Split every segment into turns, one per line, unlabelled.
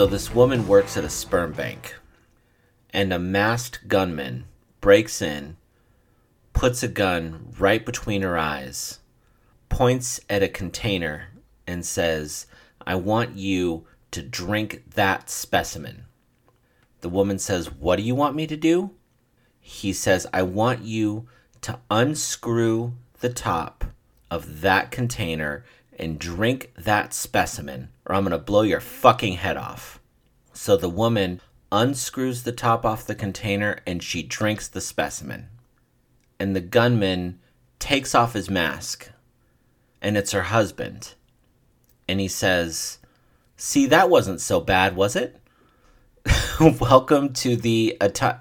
So this woman works at a sperm bank, and a masked gunman breaks in, puts a gun right between her eyes, points at a container, and says, I want you to drink that specimen. The woman says, What do you want me to do? He says, I want you to unscrew the top of that container and drink that specimen, or I'm going to blow your fucking head off. So the woman unscrews the top off the container and she drinks the specimen. And the gunman takes off his mask, and it's her husband. And he says, See, that wasn't so bad, was it? Welcome to the.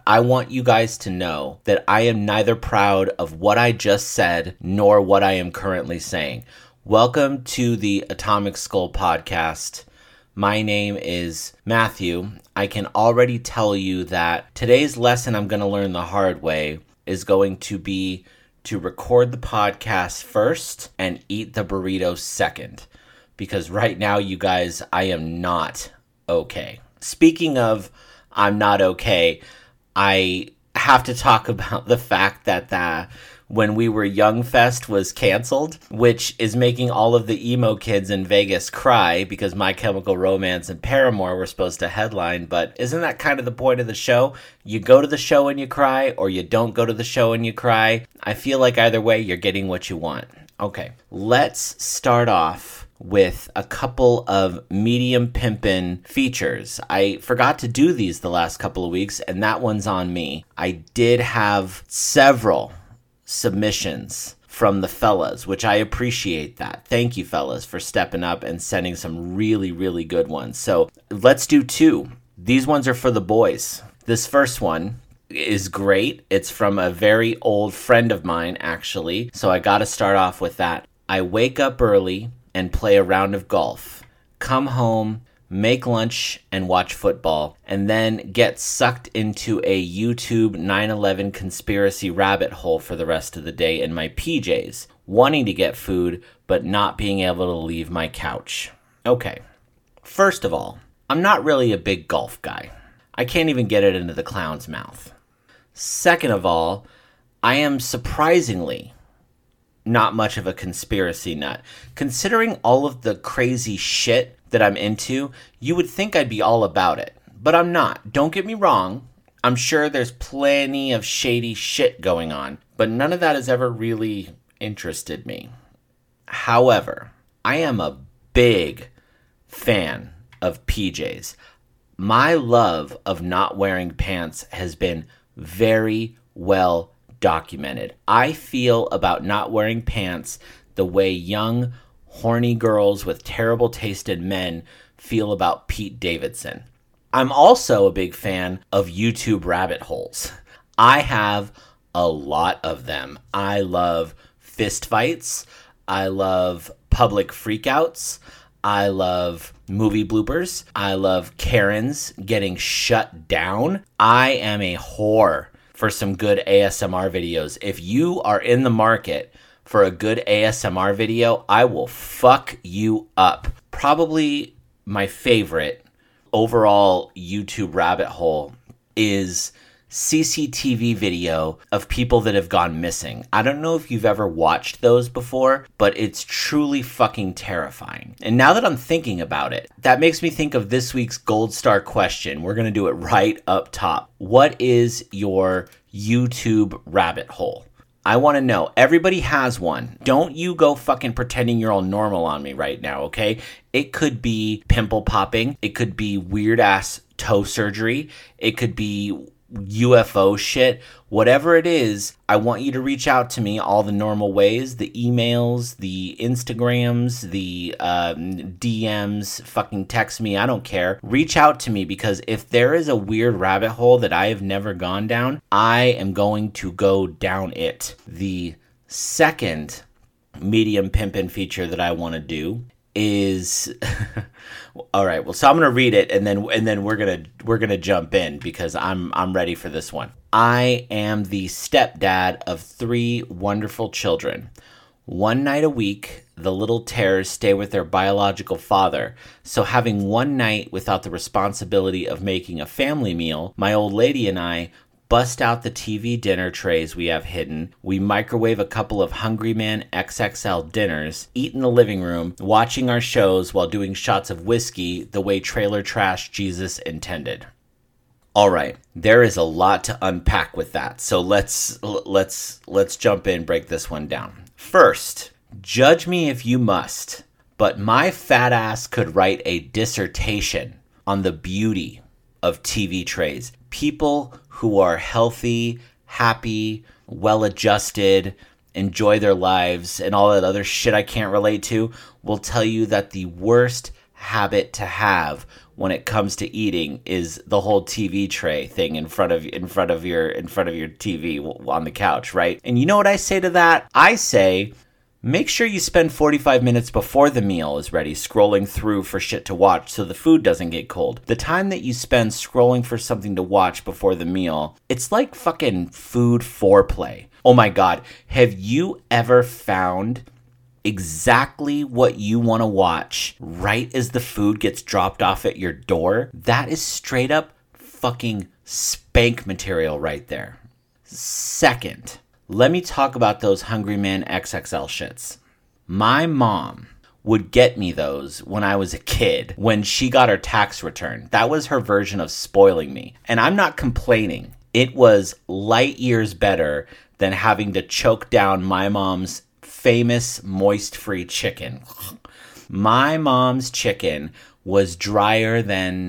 I want you guys to know that I am neither proud of what I just said nor what I am currently saying. Welcome to the Atomic Skull podcast. My name is Matthew. I can already tell you that today's lesson I'm going to learn the hard way is going to be to record the podcast first and eat the burrito second. Because right now, you guys, I am not okay. Speaking of I'm not okay, I have to talk about the fact that the when we were young fest was canceled which is making all of the emo kids in vegas cry because my chemical romance and paramore were supposed to headline but isn't that kind of the point of the show you go to the show and you cry or you don't go to the show and you cry i feel like either way you're getting what you want okay let's start off with a couple of medium pimpin features. I forgot to do these the last couple of weeks, and that one's on me. I did have several submissions from the fellas, which I appreciate that. Thank you, fellas, for stepping up and sending some really, really good ones. So let's do two. These ones are for the boys. This first one is great. It's from a very old friend of mine, actually. So I got to start off with that. I wake up early and play a round of golf, come home, make lunch and watch football, and then get sucked into a YouTube 9 11 conspiracy rabbit hole for the rest of the day in my PJs, wanting to get food but not being able to leave my couch. Okay, first of all, I'm not really a big golf guy. I can't even get it into the clown's mouth. Second of all, I am surprisingly not much of a conspiracy nut. Considering all of the crazy shit that I'm into, you would think I'd be all about it. But I'm not. Don't get me wrong. I'm sure there's plenty of shady shit going on, but none of that has ever really interested me. However, I am a big fan of PJs. My love of not wearing pants has been very well documented. I feel about not wearing pants the way young, horny girls with terrible tasted men feel about Pete Davidson. I'm also a big fan of YouTube rabbit holes. I have a lot of them. I love fistfights. I love public freakouts. I love movie bloopers. I love Karens getting shut down. I am a whore for some good ASMR videos. If you are in the market for a good ASMR video, I will fuck you up. Probably my favorite overall YouTube rabbit hole is CCTV video of people that have gone missing. I don't know if you've ever watched those before, but it's truly fucking terrifying. And now that I'm thinking about it, that makes me think of this week's gold star question. We're to do it right up top. What is your YouTube rabbit hole? I want to know. Everybody has one. Don't you go fucking pretending you're all normal on me right now, okay? It could be pimple popping. It could be weird ass toe surgery. It could be UFO shit, whatever it is, I want you to reach out to me all the normal ways the emails, the Instagrams, the um, DMs, fucking text me, I don't care. Reach out to me because if there is a weird rabbit hole that I have never gone down, I am going to go down it. The second medium pimpin feature that I want to do is all right well so i'm gonna read it and then and then we're gonna we're gonna jump in because i'm i'm ready for this one i am the stepdad of three wonderful children one night a week the little terrors stay with their biological father. So, having one night without the responsibility of making a family meal, my old lady and I bust out the TV dinner trays we have hidden. We microwave a couple of Hungry Man XXL dinners, eat in the living room, watching our shows while doing shots of whiskey the way trailer trash Jesus intended. All right, there is a lot to unpack with that. So let's let's let's jump in, break this one down. First, judge me if you must, but my fat ass could write a dissertation on the beauty of TV trays. People who are healthy, happy, well adjusted, enjoy their lives, and all that other shit I can't relate to will tell you that the worst habit to have when it comes to eating is the whole TV tray thing in front of in front of your in front of your TV on the couch, right? And you know what I say to that? I say Make sure you spend 45 minutes before the meal is ready scrolling through for shit to watch so the food doesn't get cold. The time that you spend scrolling for something to watch before the meal, it's like fucking food foreplay. Oh my god, have you ever found exactly what you want to watch right as the food gets dropped off at your door? That is straight up fucking spank material right there. Second, let me talk about those Hungry Man XXL shits. My mom would get me those when I was a kid when she got her tax return. That was her version of spoiling me. And I'm not complaining. It was light years better than having to choke down my mom's famous moist free chicken. My mom's chicken was drier than,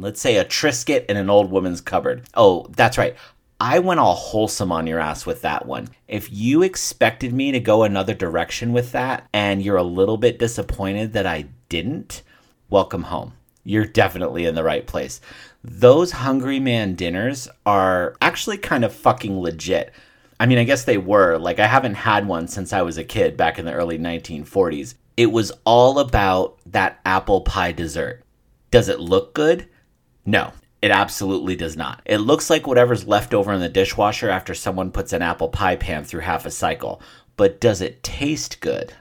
let's say, a Triscuit in an old woman's cupboard. Oh, that's right. I went all wholesome on your ass with that one. If you expected me to go another direction with that and you're a little bit disappointed that I didn't, welcome home. You're definitely in the right place. Those Hungry Man dinners are actually kind of fucking legit. I mean, I guess they were. Like, I haven't had one since I was a kid back in the early 1940s. It was all about that apple pie dessert. Does it look good? No, it absolutely does not. It looks like whatever's left over in the dishwasher after someone puts an apple pie pan through half a cycle. But does it taste good?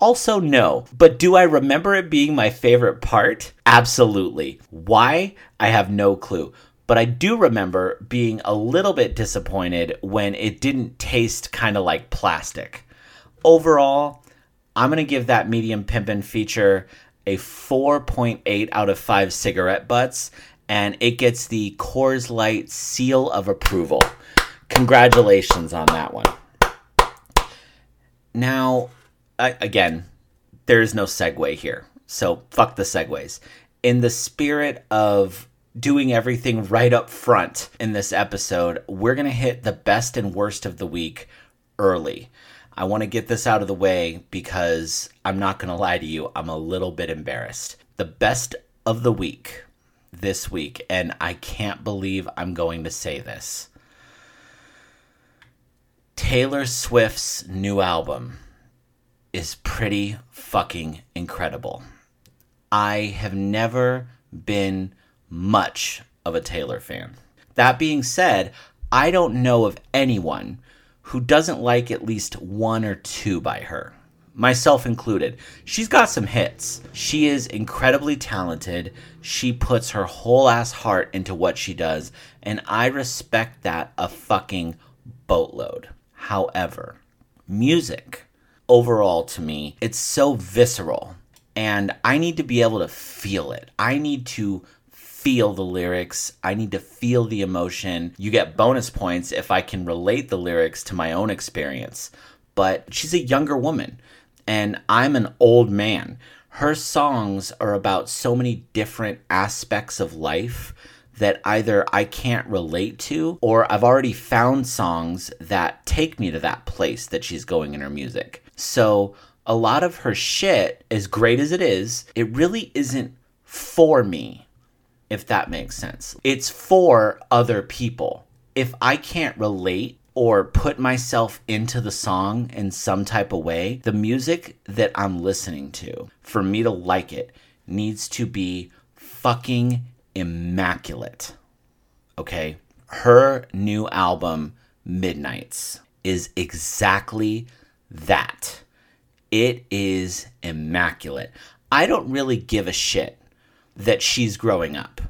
Also, no. But do I remember it being my favorite part? Absolutely. Why? I have no clue. But I do remember being a little bit disappointed when it didn't taste kind of like plastic. Overall, I'm going to give that medium pimpin' feature a 4.8 out of 5 cigarette butts and it gets the Coors Light seal of approval. Congratulations on that one. Now, I, again, there is no segue here, so fuck the segues. In the spirit of doing everything right up front in this episode, we're going to hit the best and worst of the week early. I want to get this out of the way because I'm not going to lie to you, I'm a little bit embarrassed. The best of the week this week, and I can't believe I'm going to say this. Taylor Swift's new album is pretty fucking incredible. I have never been much of a Taylor fan. That being said, I don't know of anyone who doesn't like at least one or two by her myself included. She's got some hits. She is incredibly talented. She puts her whole ass heart into what she does, and I respect that a fucking boatload. However, music overall to me, it's so visceral, and I need to be able to feel it. I need to feel the lyrics. I need to feel the emotion. You get bonus points if I can relate the lyrics to my own experience. But she's a younger woman and I'm an old man. Her songs are about so many different aspects of life that either I can't relate to or I've already found songs that take me to that place that she's going in her music. So, a lot of her shit, as great as it is, it really isn't for me, if that makes sense. It's for other people. If I can't relate or put myself into the song in some type of way, the music that I'm listening to, for me to like it, needs to be fucking immaculate. Okay? Her new album, Midnights, is exactly that. It is immaculate. I don't really give a shit that she's growing up.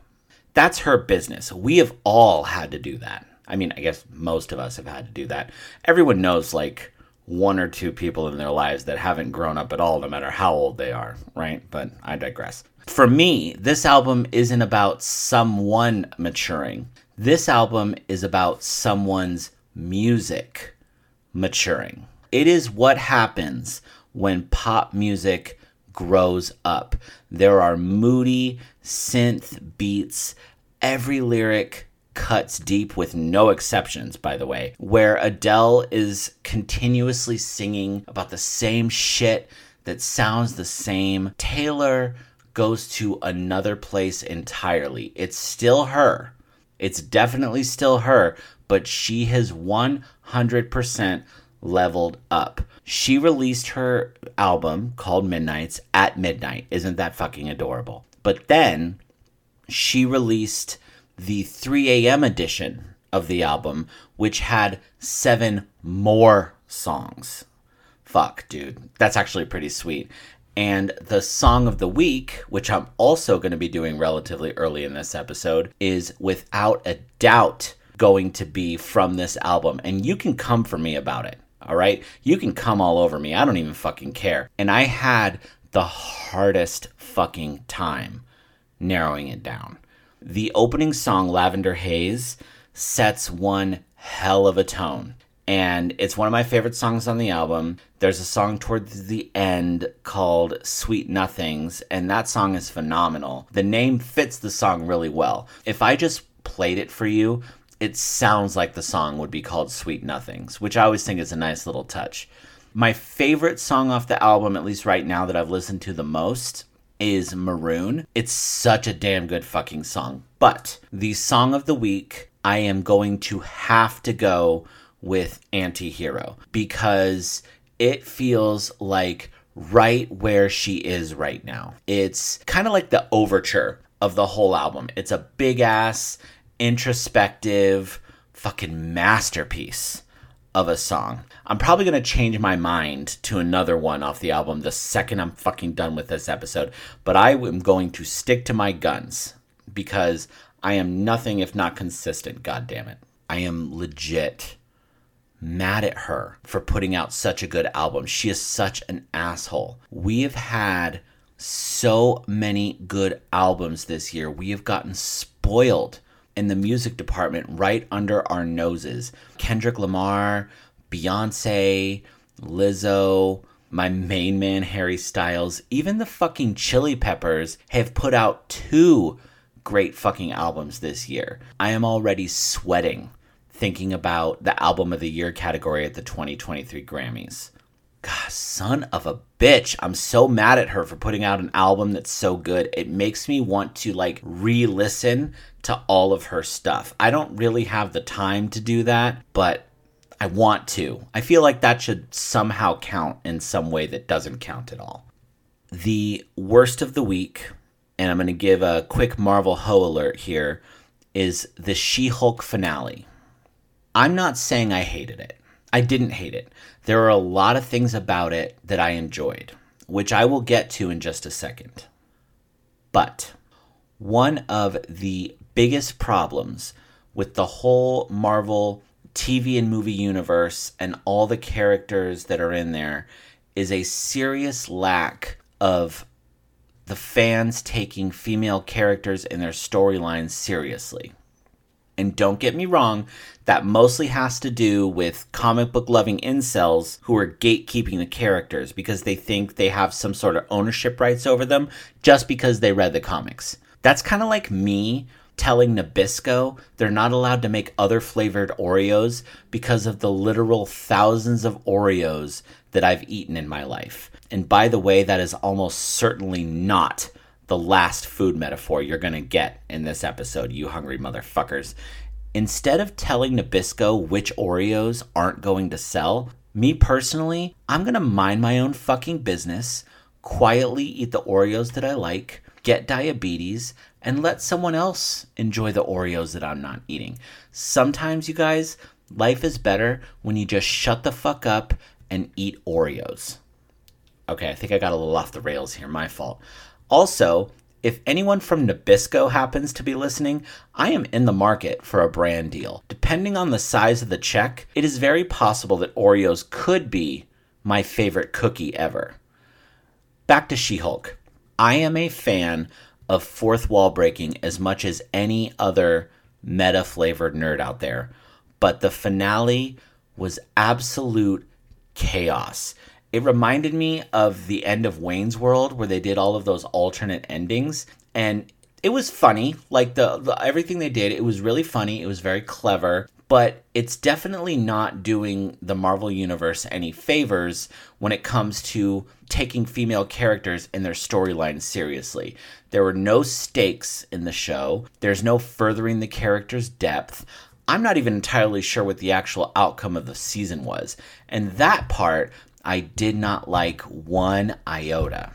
That's her business. We have all had to do that. I mean, I guess most of us have had to do that. Everyone knows like one or two people in their lives that haven't grown up at all, no matter how old they are, right? But I digress. For me, this album isn't about someone maturing. This album is about someone's music maturing. It is what happens when pop music grows up. There are moody synth beats. Every lyric cuts deep with no exceptions, by the way, where Adele is continuously singing about the same shit that sounds the same. Taylor goes to another place entirely. It's still her. It's definitely still her, but she has 100% leveled up. She released her album called Midnights at midnight. Isn't that fucking adorable? But then she released the 3 a.m. edition of the album, which had seven more songs. Fuck, dude. That's actually pretty sweet. And the song of the week, which I'm also going to be doing relatively early in this episode, is without a doubt going to be from this album. And you can come for me about it. All right. You can come all over me. I don't even fucking care. And I had the hardest fucking time narrowing it down. The opening song, Lavender Haze, sets one hell of a tone. And it's one of my favorite songs on the album. There's a song towards the end called Sweet Nothings, and that song is phenomenal. The name fits the song really well. If I just played it for you, it sounds like the song would be called Sweet Nothings, which I always think is a nice little touch. My favorite song off the album, at least right now, that I've listened to the most, is Maroon. It's such a damn good fucking song. But the song of the week, I am going to have to go with Antihero because it feels like right where she is right now. It's kind of like the overture of the whole album. It's a big ass, introspective, fucking masterpiece of a song. I'm probably going to change my mind to another one off the album the second I'm fucking done with this episode, but I am going to stick to my guns because I am nothing if not consistent, god damn it. I am legit mad at her for putting out such a good album. She is such an asshole. We have had so many good albums this year. We have gotten spoiled in the music department right under our noses. Kendrick Lamar, Beyonce, Lizzo, my main man Harry Styles, even the fucking Chili Peppers have put out two great fucking albums this year. I am already sweating thinking about the album of the year category at the 2023 Grammys. God, son of a bitch. I'm so mad at her for putting out an album that's so good. It makes me want to like re listen to all of her stuff. I don't really have the time to do that, but I want to. I feel like that should somehow count in some way that doesn't count at all. The worst of the week, and I'm going to give a quick Marvel Ho alert here, is the She Hulk finale. I'm not saying I hated it. I didn't hate it. There are a lot of things about it that I enjoyed, which I will get to in just a second. But one of the biggest problems with the whole Marvel TV and movie universe and all the characters that are in there is a serious lack of the fans taking female characters in their storylines seriously. And don't get me wrong, that mostly has to do with comic book loving incels who are gatekeeping the characters because they think they have some sort of ownership rights over them just because they read the comics. That's kind of like me telling Nabisco they're not allowed to make other flavored Oreos because of the literal thousands of Oreos that I've eaten in my life. And by the way, that is almost certainly not the last food metaphor you're going to get in this episode, you hungry motherfuckers. Instead of telling Nabisco which Oreos aren't going to sell, me personally, I'm going to mind my own fucking business, quietly eat the Oreos that I like, get diabetes, and let someone else enjoy the Oreos that I'm not eating. Sometimes, you guys, life is better when you just shut the fuck up and eat Oreos. Okay, I think I got a little off the rails here. My fault. Also, if anyone from Nabisco happens to be listening, I am in the market for a brand deal. Depending on the size of the check, it is very possible that Oreos could be my favorite cookie ever. Back to She Hulk. I am a fan of fourth wall breaking as much as any other meta flavored nerd out there, but the finale was absolute chaos. It reminded me of the end of Wayne's World where they did all of those alternate endings and it was funny like the, the, everything they did it was really funny it was very clever but it's definitely not doing the Marvel universe any favors when it comes to taking female characters and their storylines seriously. There were no stakes in the show. There's no furthering the character's depth. I'm not even entirely sure what the actual outcome of the season was. And that part I did not like one iota.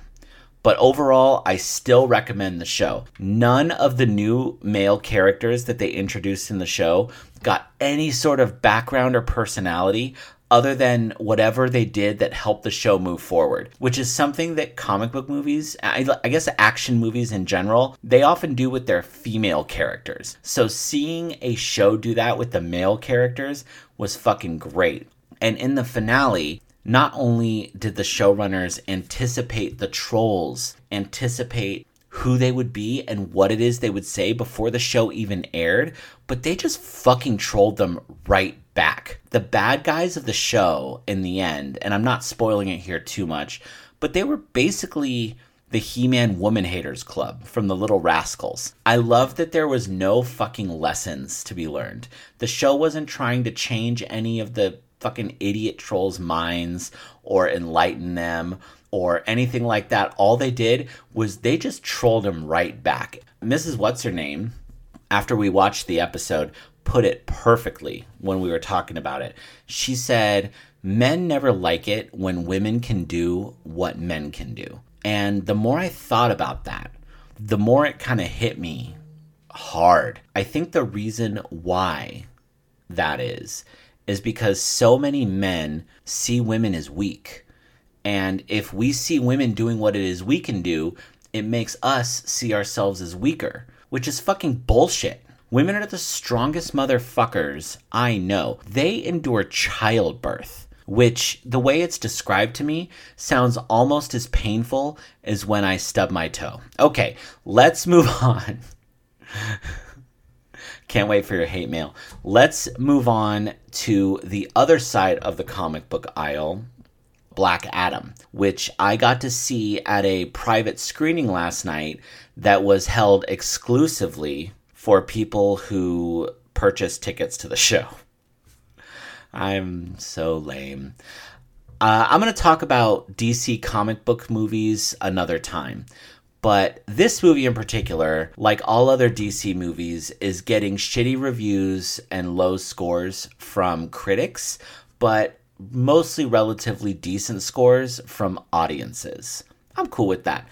But overall, I still recommend the show. None of the new male characters that they introduced in the show got any sort of background or personality other than whatever they did that helped the show move forward, which is something that comic book movies, I, guess action movies in general, they often do with their female characters. So seeing a show do that with the male characters was fucking great. And in the finale, not only did the showrunners anticipate the trolls, anticipate who they would be and what it is they would say before the show even aired, but they just fucking trolled them right back. The bad guys of the show in the end, and I'm not spoiling it here too much, but they were basically the He Man Woman Haters Club from the Little Rascals. I love that there was no fucking lessons to be learned. The show wasn't trying to change any of the fucking idiot trolls' minds or enlighten them or anything like that. All they did was they just trolled him right back. Mrs. What's Her Name, after we watched the episode, put it perfectly when we were talking about it. She said, Men never like it when women can do what men can do. And the more I thought about that, the more it kind of hit me hard. I think the reason why that is is because so many men see women as weak. And if we see women doing what it is we can do, it makes us see ourselves as weaker, which is fucking bullshit. Women are the strongest motherfuckers I know. They endure childbirth, which, the way it's described to me, sounds almost as painful as when I stub my toe. Okay, let's move on. Can't wait for your hate mail. Let's move on to the other side of the comic book aisle, Black Adam, which I got to see at a private screening last night that was held exclusively for people who purchased tickets to the show. I'm so lame. Uh, I'm going to talk about DC comic book movies another time. But this movie in particular, like all other DC movies, is getting shitty reviews and low scores from critics, but mostly relatively decent scores from audiences. I'm cool with that.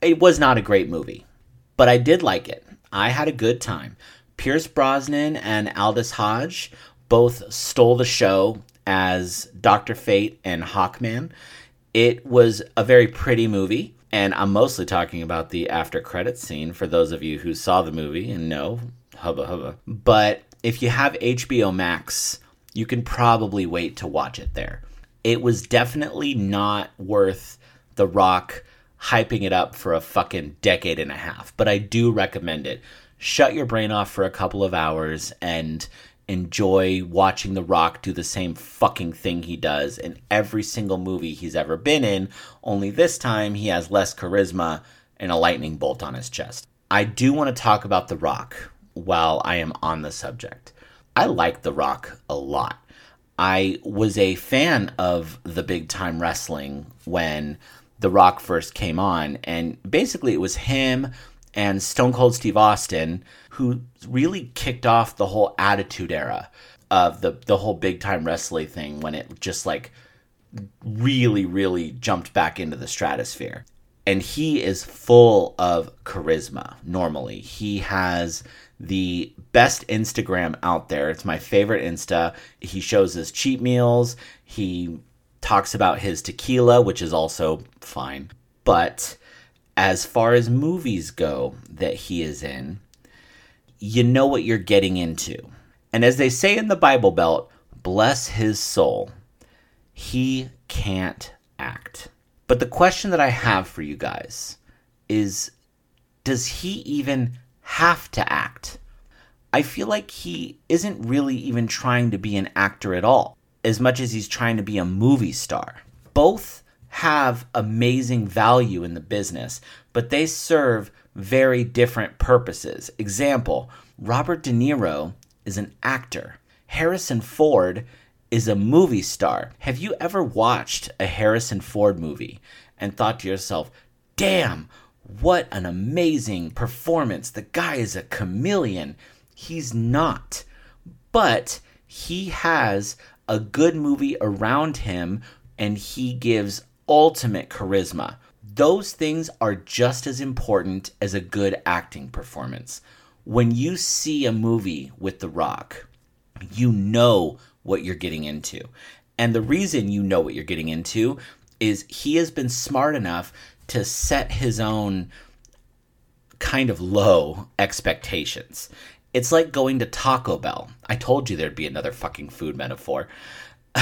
It was not a great movie, but I did like it. I had a good time. Pierce Brosnan and Aldis Hodge both stole the show as Dr. Fate and Hawkman. It was a very pretty movie. And I'm mostly talking about the after credit scene for those of you who saw the movie and know, hubba hubba. But if you have HBO Max, you can probably wait to watch it there. It was definitely not worth The Rock hyping it up for a fucking decade and a half, but I do recommend it. Shut your brain off for a couple of hours and enjoy watching The Rock do the same fucking thing he does in every single movie he's ever been in, only this time he has less charisma and a lightning bolt on his chest. I do want to talk about The Rock while I am on the subject. I like The Rock a lot. I was a fan of the big time wrestling when The Rock first came on, and basically it was him and Stone Cold Steve Austin who really kicked off the whole attitude era of the the whole big time wrestling thing when it just like really really jumped back into the stratosphere. And he is full of charisma normally. He has the best instagram out there. It's my favorite insta. He shows his cheat meals. He talks about his tequila, which is also fine. But as far as movies go that he is in, you know what you're getting into. And as they say in the Bible Belt, bless his soul, he can't act. But the question that I have for you guys is does he even have to act? I feel like he isn't really even trying to be an actor at all, as much as he's trying to be a movie star. Both have amazing value in the business, but they serve very different purposes. Example Robert De Niro is an actor, Harrison Ford is a movie star. Have you ever watched a Harrison Ford movie and thought to yourself, damn, what an amazing performance? The guy is a chameleon. He's not. But he has a good movie around him and he gives ultimate charisma. Those things are just as important as a good acting performance. When you see a movie with The Rock, you know what you're getting into. And the reason you know what you're getting into is he has been smart enough to set his own kind of low expectations. It's like going to Taco Bell. I told you there'd be another fucking food metaphor.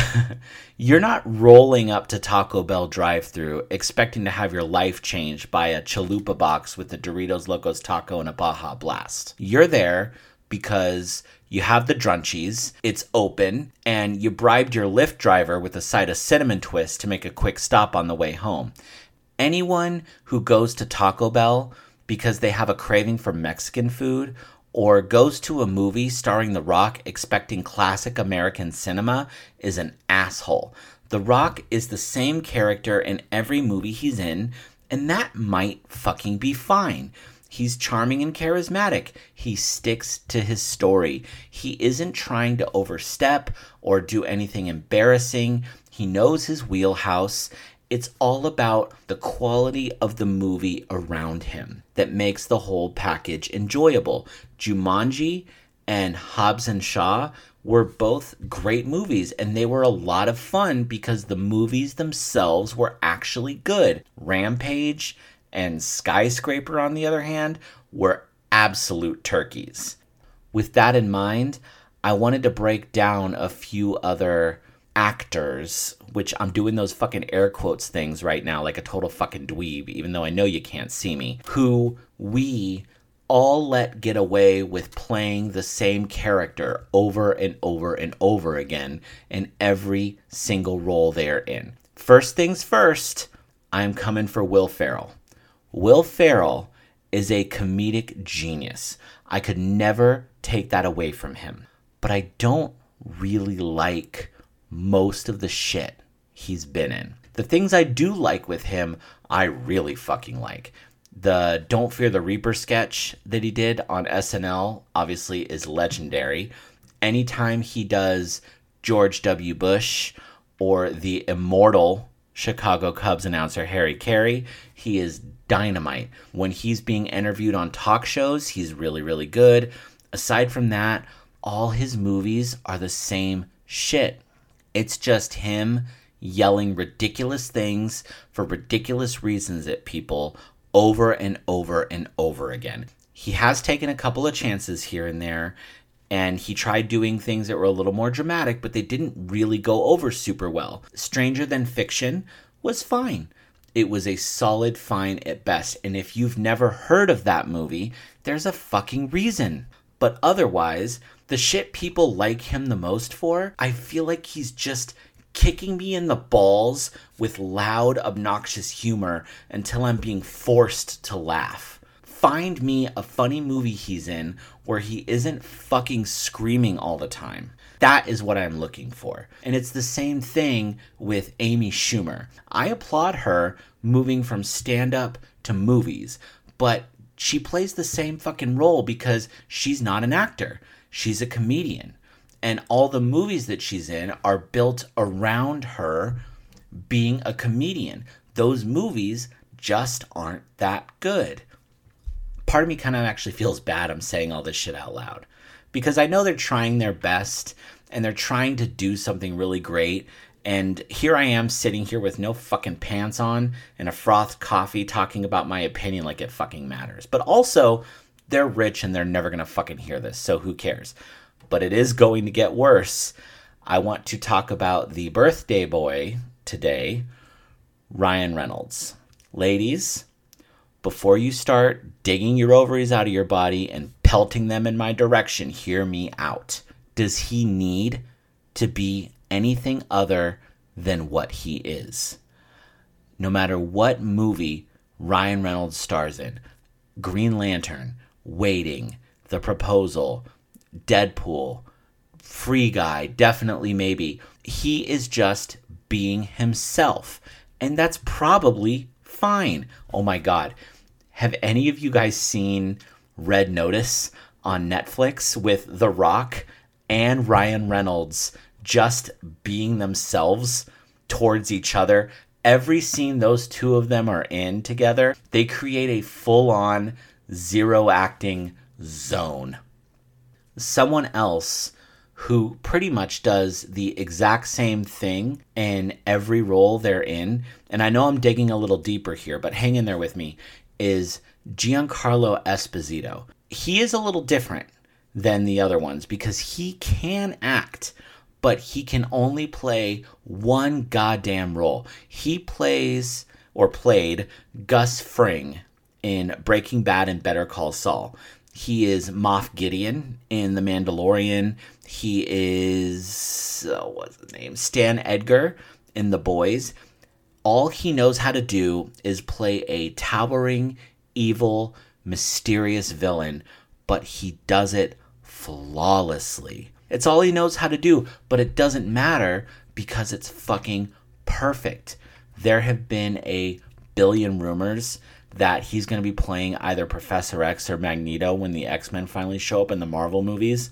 You're not rolling up to Taco Bell drive through expecting to have your life changed by a chalupa box with a Doritos Locos taco and a Baja Blast. You're there because you have the drunchies, it's open, and you bribed your Lyft driver with a side of cinnamon twist to make a quick stop on the way home. Anyone who goes to Taco Bell because they have a craving for Mexican food or goes to a movie starring The Rock expecting classic American cinema is an asshole. The Rock is the same character in every movie he's in, and that might fucking be fine. He's charming and charismatic. He sticks to his story. He isn't trying to overstep or do anything embarrassing. He knows his wheelhouse. It's all about the quality of the movie around him that makes the whole package enjoyable. Jumanji and Hobbs and Shaw were both great movies and they were a lot of fun because the movies themselves were actually good. Rampage and Skyscraper, on the other hand, were absolute turkeys. With that in mind, I wanted to break down a few other actors, which I'm doing those fucking air quotes things right now like a total fucking dweeb, even though I know you can't see me, who we all let get away with playing the same character over and over and over again in every single role they're in. First things first, I'm coming for Will Ferrell. Will Ferrell is a comedic genius. I could never take that away from him. But I don't really like most of the shit he's been in. The things I do like with him, I really fucking like. The Don't Fear the Reaper sketch that he did on SNL obviously is legendary. Anytime he does George W. Bush or the immortal Chicago Cubs announcer Harry Caray, he is dynamite. When he's being interviewed on talk shows, he's really, really good. Aside from that, all his movies are the same shit. It's just him yelling ridiculous things for ridiculous reasons at people over and over and over again. He has taken a couple of chances here and there, and he tried doing things that were a little more dramatic, but they didn't really go over super well. Stranger Than Fiction was fine it was a solid fine at best. And if you've never heard of that movie, there's a fucking reason. But otherwise, the shit people like him the most for, I feel like he's just kicking me in the balls with loud, obnoxious humor until I'm being forced to laugh. Find me a funny movie he's in where he isn't fucking screaming all the time. That is what I'm looking for. And it's the same thing with Amy Schumer. I applaud her moving from stand up to movies, but she plays the same fucking role because she's not an actor. She's a comedian. And all the movies that she's in are built around her being a comedian. Those movies just aren't that good. Part of me kind of actually feels bad I'm saying all this shit out loud because I know they're trying their best and they're trying to do something really great And here I am sitting here with no fucking pants on and a frothed coffee talking about my opinion like it fucking matters. But also, they're rich and they're never gonna fucking hear this, so who cares? But it is going to get worse. I want to talk about the birthday boy today, Ryan Reynolds. Ladies, before you start digging your ovaries out of your body and pelting them in my direction, hear me out. Does he need to be anything other than what he is? No matter what movie Ryan Reynolds stars in Green Lantern, Waiting, The Proposal, Deadpool, Free Guy, definitely maybe. He is just being himself. And that's probably fine. Oh my God. Have any of you guys seen Red Notice on Netflix with The Rock and Ryan Reynolds just being themselves towards each other? Every scene those two of them are in together, they create a full on zero acting zone. Someone else who pretty much does the exact same thing in every role they're in, and I know I'm digging a little deeper here, but hang in there with me, is Giancarlo Esposito. He is a little different than the other ones because he can act, but he can only play one goddamn role. He plays or played Gus Fring in Breaking Bad and Better Call Saul. He is Moff Gideon in The Mandalorian. He is uh, what's his name? Stan Edgar in The Boys. All he knows how to do is play a towering, evil, mysterious villain, but he does it flawlessly. It's all he knows how to do, but it doesn't matter because it's fucking perfect. There have been a billion rumors that he's going to be playing either Professor X or Magneto when the X Men finally show up in the Marvel movies.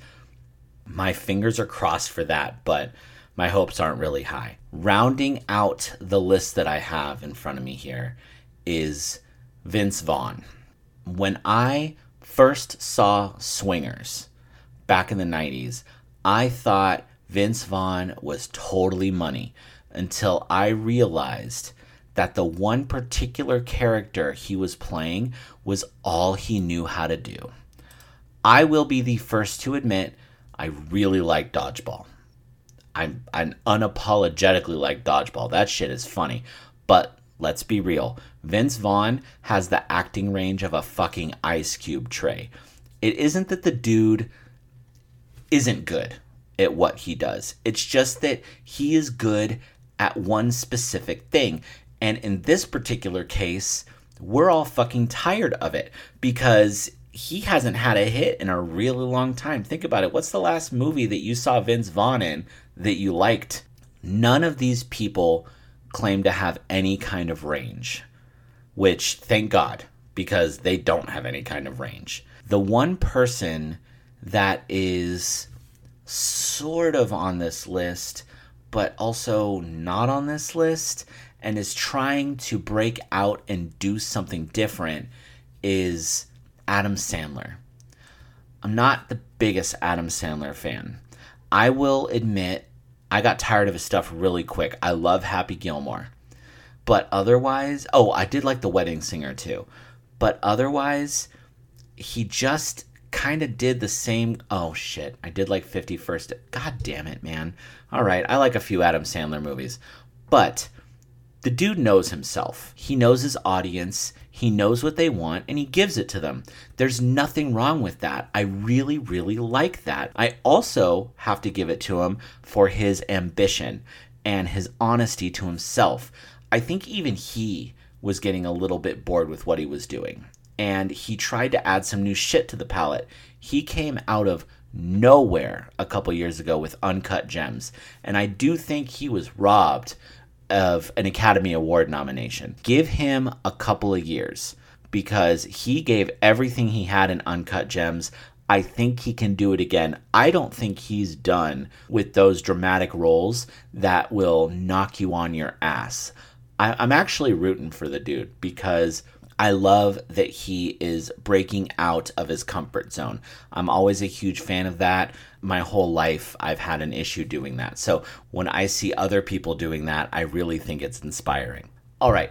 My fingers are crossed for that, but my hopes aren't really high. Rounding out the list that I have in front of me here is Vince Vaughn. When I first saw Swingers back in the 90s, I thought Vince Vaughn was totally money until I realized that the one particular character he was playing was all he knew how to do. I will be the first to admit I really like dodgeball. I'm, I'm unapologetically like dodgeball. That shit is funny. But let's be real. Vince Vaughn has the acting range of a fucking ice cube tray. It isn't that the dude isn't good at what he does. It's just that he is good at one specific thing. And in this particular case, we're all fucking tired of it because he hasn't had a hit in a really long time. Think about it. What's the last movie that you saw Vince Vaughn in that you liked? None of these people claim to have any kind of range, which thank God, because they don't have any kind of range. The one person that is sort of on this list, but also not on this list, and is trying to break out and do something different is Adam Sandler. I'm not the biggest Adam Sandler fan. I will admit I got tired of his stuff really quick. I love Happy Gilmore. But otherwise, oh, I did like The Wedding Singer too. But otherwise, he just kind of did the same. Oh shit, I did like 51st. God damn it, man. All right, I like a few Adam Sandler movies. But the dude knows himself. He knows his audience. He knows what they want and he gives it to them. There's nothing wrong with that. I really, really like that. I also have to give it to him for his ambition and his honesty to himself. I think even he was getting a little bit bored with what he was doing. And he tried to add some new shit to the palette. He came out of nowhere a couple years ago with Uncut Gems. And I do think he was robbed of an Academy Award nomination. Give him a couple of years because he gave everything he had in Uncut Gems. I think he can do it again. I don't think he's done with those dramatic roles that will knock you on your ass. I, am actually rooting for the dude because I love that he is breaking out of his comfort zone. I'm always a huge fan of that. My whole life, I've had an issue doing that. So when I see other people doing that, I really think it's inspiring. All right,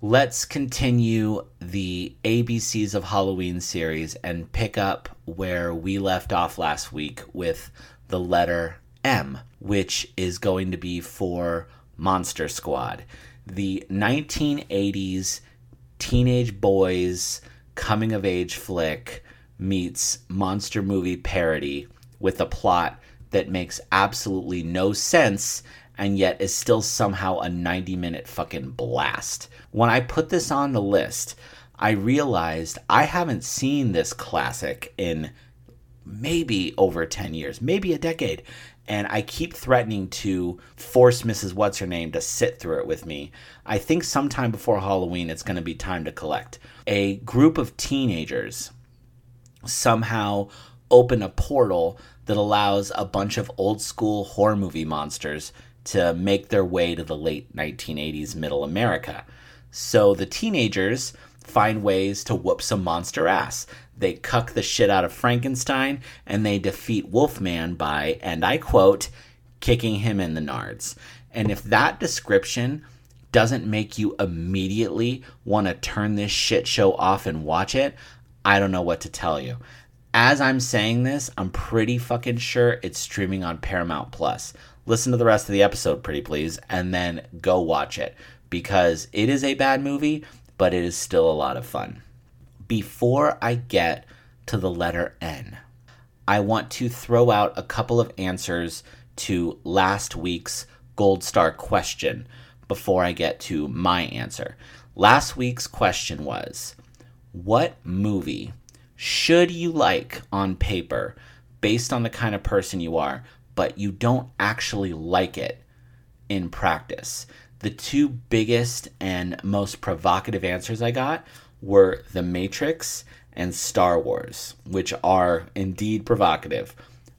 let's continue the ABCs of Halloween series and pick up where we left off last week with the letter M, which is going to be for Monster Squad. The 1980s teenage boys coming of age flick meets monster movie parody with a plot that makes absolutely no sense and yet is still somehow a 90 minute fucking blast. When I put this on the list, I realized I haven't seen this classic in maybe over 10 years, maybe a decade and I keep threatening to force Mrs. What's Her Name to sit through it with me. I think sometime before Halloween it's going to be time to collect. A group of teenagers somehow open a portal that allows a bunch of old school horror movie monsters to make their way to the late 1980s middle America. So the teenagers find ways to whoop some monster ass. They cuck the shit out of Frankenstein and they defeat Wolfman by, and I quote, kicking him in the nards. And if that description doesn't make you immediately want to turn this shit show off and watch it, I don't know what to tell you. As I'm saying this, I'm pretty fucking sure it's streaming on Paramount Plus. Listen to the rest of the episode, pretty please, and then go watch it because it is a bad movie, but it is still a lot of fun. Before I get to the letter N, I want to throw out a couple of answers to last week's Gold Star question before I get to my answer. Last week's question was What movie should you like on paper based on the kind of person you are, but you don't actually like it in practice? the two biggest and most provocative answers I got were The Matrix and Star Wars, which are indeed provocative.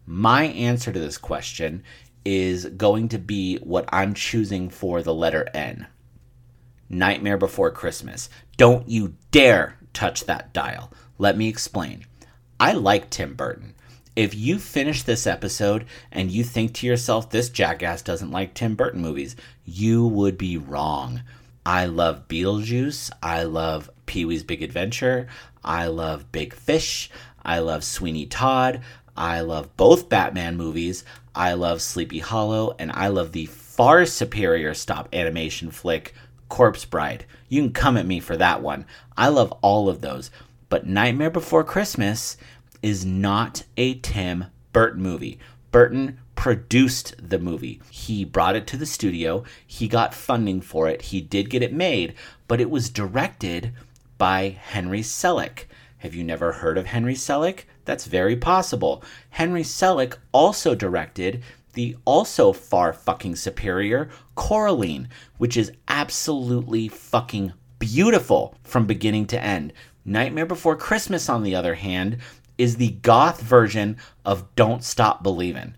My answer to this question is going to be what I'm choosing for the letter N Nightmare Before Christmas. Don't you dare touch that dial. Let me explain. I like Tim Burton if you finish this episode and you think to yourself, this jackass doesn't like Tim Burton movies, you would be wrong. I love Beetlejuice. I love Pee Wee's Big Adventure. I love Big Fish. I love Sweeney Todd. I love both Batman movies. I love Sleepy Hollow. And I love the far superior stop animation flick, Corpse Bride. You can come at me for that one. I love all of those. But Nightmare Before Christmas is not a Tim Burton movie. Burton produced the movie. He brought it to the studio, he got funding for it, he did get it made, but it was directed by Henry Selick. Have you never heard of Henry Selick? That's very possible. Henry Selick also directed the also far fucking superior Coraline, which is absolutely fucking beautiful from beginning to end. Nightmare Before Christmas, on the other hand, is the goth version of Don't Stop Believing.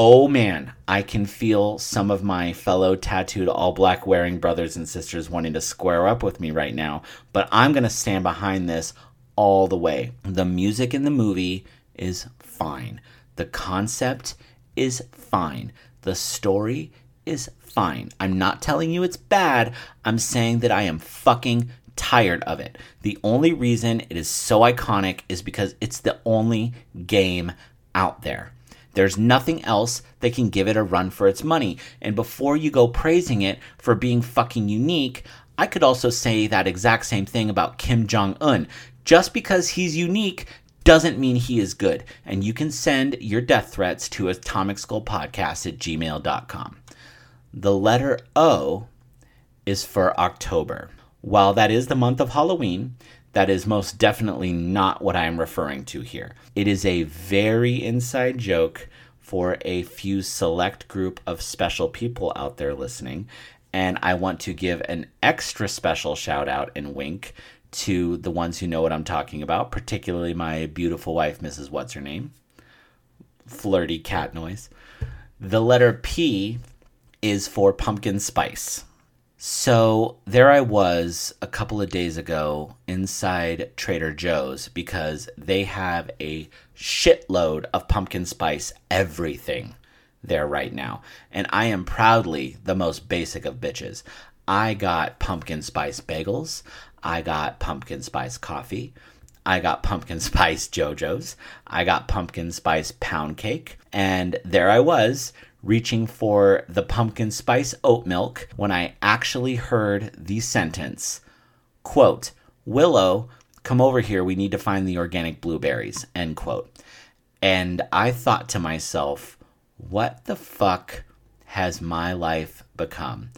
Oh man, I can feel some of my fellow tattooed all black wearing brothers and sisters wanting to square up with me right now, but I'm going to stand behind this all the way. The music in the movie is fine. The concept is fine. The story is fine. I'm not telling you it's bad. I'm saying that I am fucking tired of it. The only reason it is so iconic is because it's the only game out there. There's nothing else that can give it a run for its money. And before you go praising it for being fucking unique, I could also say that exact same thing about Kim Jong un. Just because he's unique doesn't mean he is good. And you can send your death threats to atomicskullpodcast at gmail.com. The letter O is for October. While that is the month of Halloween, that is most definitely not what I am referring to here. It is a very inside joke for a few select group of special people out there listening. And I want to give an extra special shout out and wink to the ones who know what I'm talking about, particularly my beautiful wife, Mrs. What's Her Name. Flirty cat noise. The letter P is for pumpkin spice. So there I was a couple of days ago inside Trader Joe's because they have a shitload of pumpkin spice everything there right now. And I am proudly the most basic of bitches. I got pumpkin spice bagels. I got pumpkin spice coffee. I got pumpkin spice Joe-Joe's. I got pumpkin spice pound cake. And there I was reaching for the pumpkin spice oat milk when I actually heard the sentence quote, Willow, come over here. We need to find the organic blueberries. End quote. And I thought to myself, what the fuck has my life become?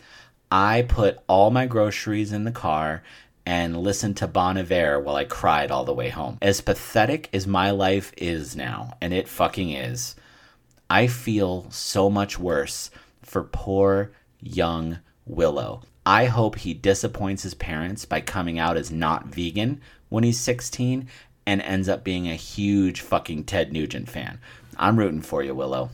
I put all my groceries in the car and listened to Bon Iver while I cried all the way home. As pathetic as my life is now, and it fucking is, I feel so much worse for poor young Willow. I hope he disappoints his parents by coming out as not vegan when he's 16 and ends up being a huge fucking Ted Nugent fan. I'm rooting for you, Willow.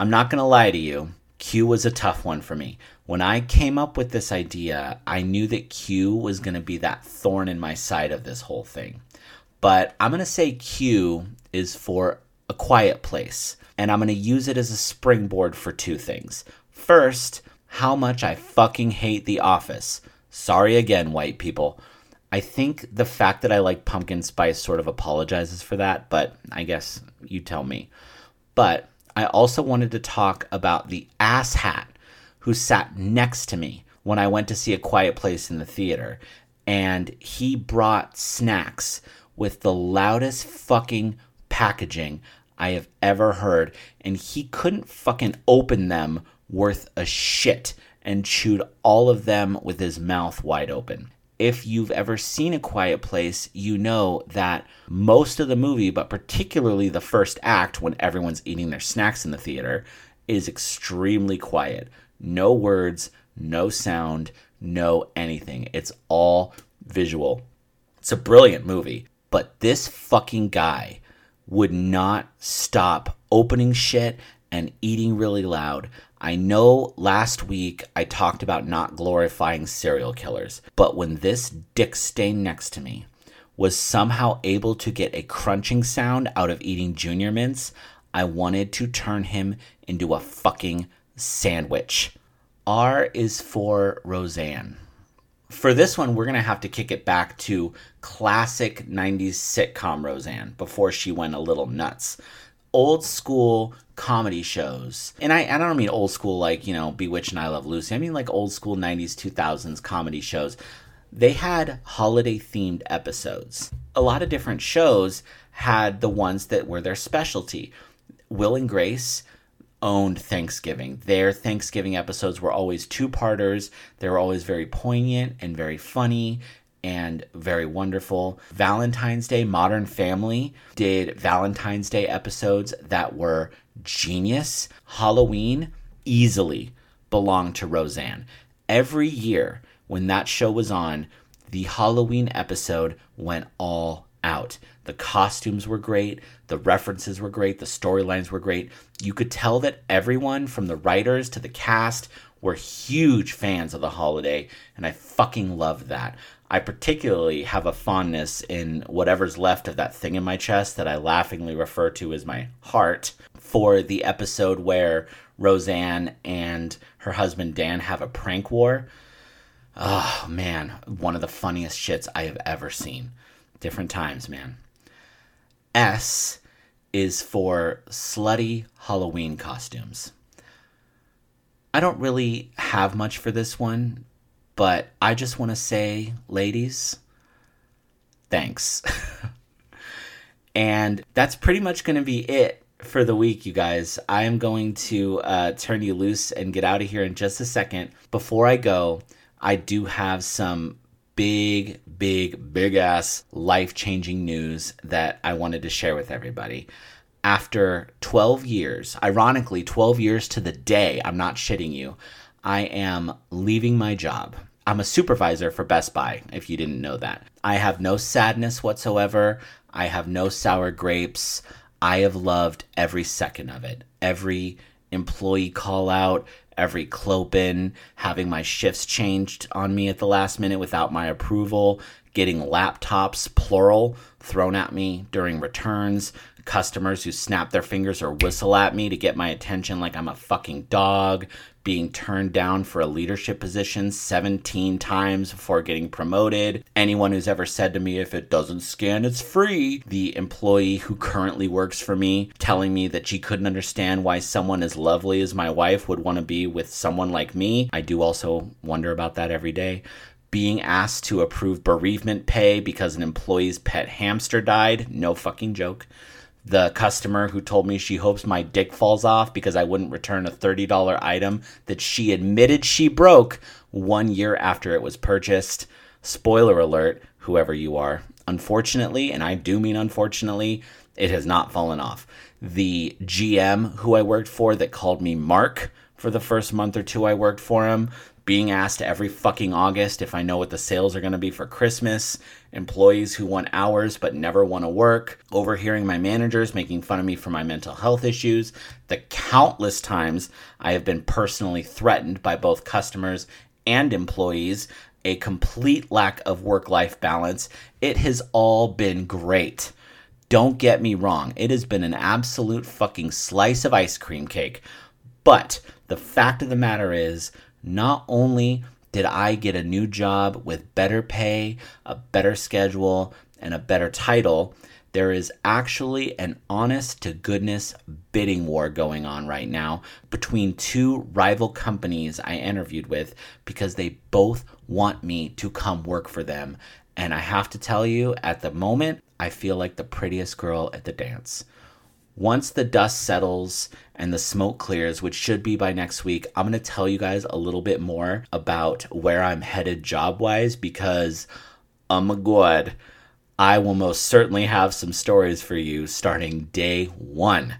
I'm not going to lie to you. Q was a tough one for me. When I came up with this idea, I knew that Q was going to be that thorn in my side of this whole thing. But I'm going to say Q is for a quiet place, and I'm going to use it as a springboard for two things. First, how much I fucking hate The Office. Sorry again, white people. I think the fact that I like pumpkin spice sort of apologizes for that, but I guess you tell me. But I also wanted to talk about the asshat who sat next to me when I went to see A Quiet Place in the theater. And he brought snacks with the loudest fucking packaging I have ever heard. And he couldn't fucking open them worth a shit and chewed all of them with his mouth wide open if you've ever seen A Quiet Place, you know that most of the movie, but particularly the first act when everyone's eating their snacks in the theater, is extremely quiet. No words, no sound, no anything. It's all visual. It's a brilliant movie. But this fucking guy would not stop opening shit and eating really loud. I know last week I talked about not glorifying serial killers, but when this dick stain next to me was somehow able to get a crunching sound out of eating junior mints, I wanted to turn him into a fucking sandwich. R is for Roseanne. For this one, we're going to have to kick it back to classic 90s sitcom Roseanne before she went a little nuts old school comedy shows. And I, I don't mean old school like, you know, Bewitched and I Love Lucy. I mean like old school 90s, 2000s comedy shows. They had holiday themed episodes. A lot of different shows had the ones that were their specialty. Will and Grace owned Thanksgiving. Their Thanksgiving episodes were always two parters. They were always very poignant and very funny and very wonderful. Valentine's Day, Modern Family did Valentine's Day episodes that were genius. Halloween easily belonged to Roseanne. Every year when that show was on, the Halloween episode went all out. The costumes were great, the references were great, the storylines were great. You could tell that everyone from the writers to the cast were huge fans of the holiday, and I fucking love that. I particularly have a fondness in whatever's left of that thing in my chest that I laughingly refer to as my heart for the episode where Roseanne and her husband Dan have a prank war. Oh man, one of the funniest shits I have ever seen. Different times, man. S is for slutty Halloween costumes. I don't really have much for this one but I just want to say, ladies, thanks. and that's pretty much going to be it for the week, you guys. I am going to uh, turn you loose and get out of here in just a second. Before I go, I do have some big, big, big ass life changing news that I wanted to share with everybody. After 12 years, ironically, 12 years to the day, I'm not shitting you, I am leaving my job. I'm a supervisor for Best Buy, if you didn't know that. I have no sadness whatsoever. I have no sour grapes. I have loved every second of it. Every employee call out, every clopen, having my shifts changed on me at the last minute without my approval, getting laptops, plural, thrown at me during returns, customers who snap their fingers or whistle at me to get my attention like I'm a fucking dog, being turned down for a leadership position 17 times before getting promoted. Anyone who's ever said to me, if it doesn't scan, it's free. The employee who currently works for me telling me that she couldn't understand why someone as lovely as my wife would want to be with someone like me. I do also wonder about that every day being asked to approve bereavement pay because an employee's pet hamster died. No fucking joke the customer who told me she hopes my dick falls off because I wouldn't return a $30 item that she admitted she broke one year after it was purchased. Spoiler alert, whoever you are. Unfortunately, and I do mean unfortunately, it has not fallen off. The GM who I worked for that called me Mark for the first month or two I worked for him being asked every fucking August if I know what the sales are going to be for Christmas, employees who want hours but never want to work, overhearing my managers making fun of me for my mental health issues, the countless times I have been personally threatened by both customers and employees, a complete lack of work life balance. It has all been great. Don't get me wrong, it has been an absolute fucking slice of ice cream cake. But the fact of the matter is, not only did I get a new job with better pay, a better schedule, and a better title, there is actually an honest to goodness bidding war going on right now between two rival companies I interviewed with because they both want me to come work for them. And I have to tell you, at the moment, I feel like the prettiest girl at the dance. Once the dust settles and the smoke clears, which should be by next week, I'm going to tell you guys a little bit more about where I'm headed job wise because, oh my god, I will most certainly have some stories for you starting day one.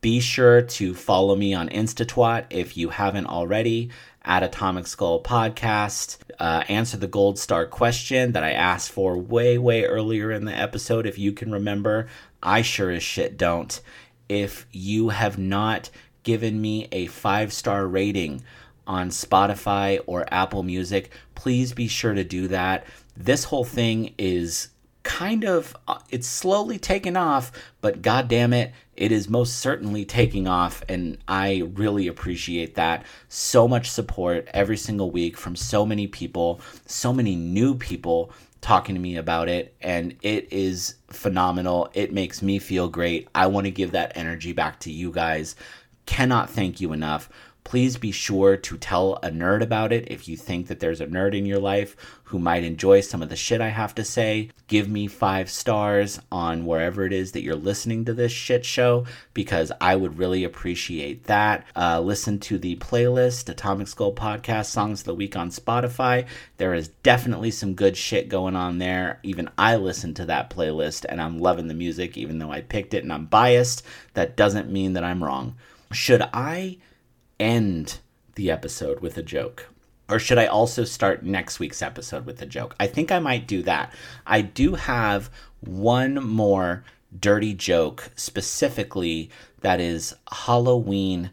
Be sure to follow me on Instatwat if you haven't already at Atomic Skull Podcast. Uh, answer the gold star question that I asked for way, way earlier in the episode, if you can remember. I sure as shit don't. If you have not given me a five star rating on Spotify or Apple Music, please be sure to do that. This whole thing is kind of uh, it's slowly taking off but god damn it it is most certainly taking off and i really appreciate that so much support every single week from so many people so many new people talking to me about it and it is phenomenal. It makes me feel great. I want to give that energy back to you guys. Cannot thank you enough Please be sure to tell a nerd about it if you think that there's a nerd in your life who might enjoy some of the shit I have to say. Give me five stars on wherever it is that you're listening to this shit show because I would really appreciate that. Uh, listen to the playlist, Atomic Skull Podcast Songs of the Week on Spotify. There is definitely some good shit going on there. Even I listen to that playlist and I'm loving the music, even though I picked it and I'm biased. That doesn't mean that I'm wrong. Should I end the episode with a joke? Or should I also start next week's episode with a joke? I think I might do that. I do have one more dirty joke specifically that is Halloween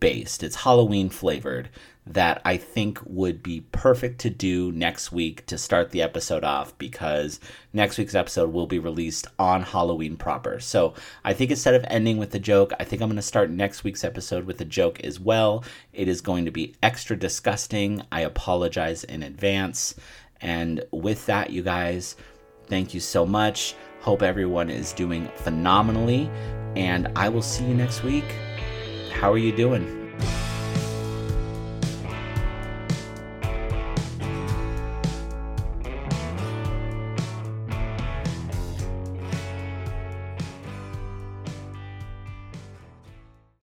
based. It's Halloween flavored that I think would be perfect to do next week to start the episode off because next week's episode will be released on Halloween proper. So I think instead of ending with a joke, I think I'm going to start next week's episode with a joke as well. It is going to be extra disgusting. I apologize in advance. And with that, you guys, thank you so much. Hope everyone is doing phenomenally. And I will see you next week. How are you doing?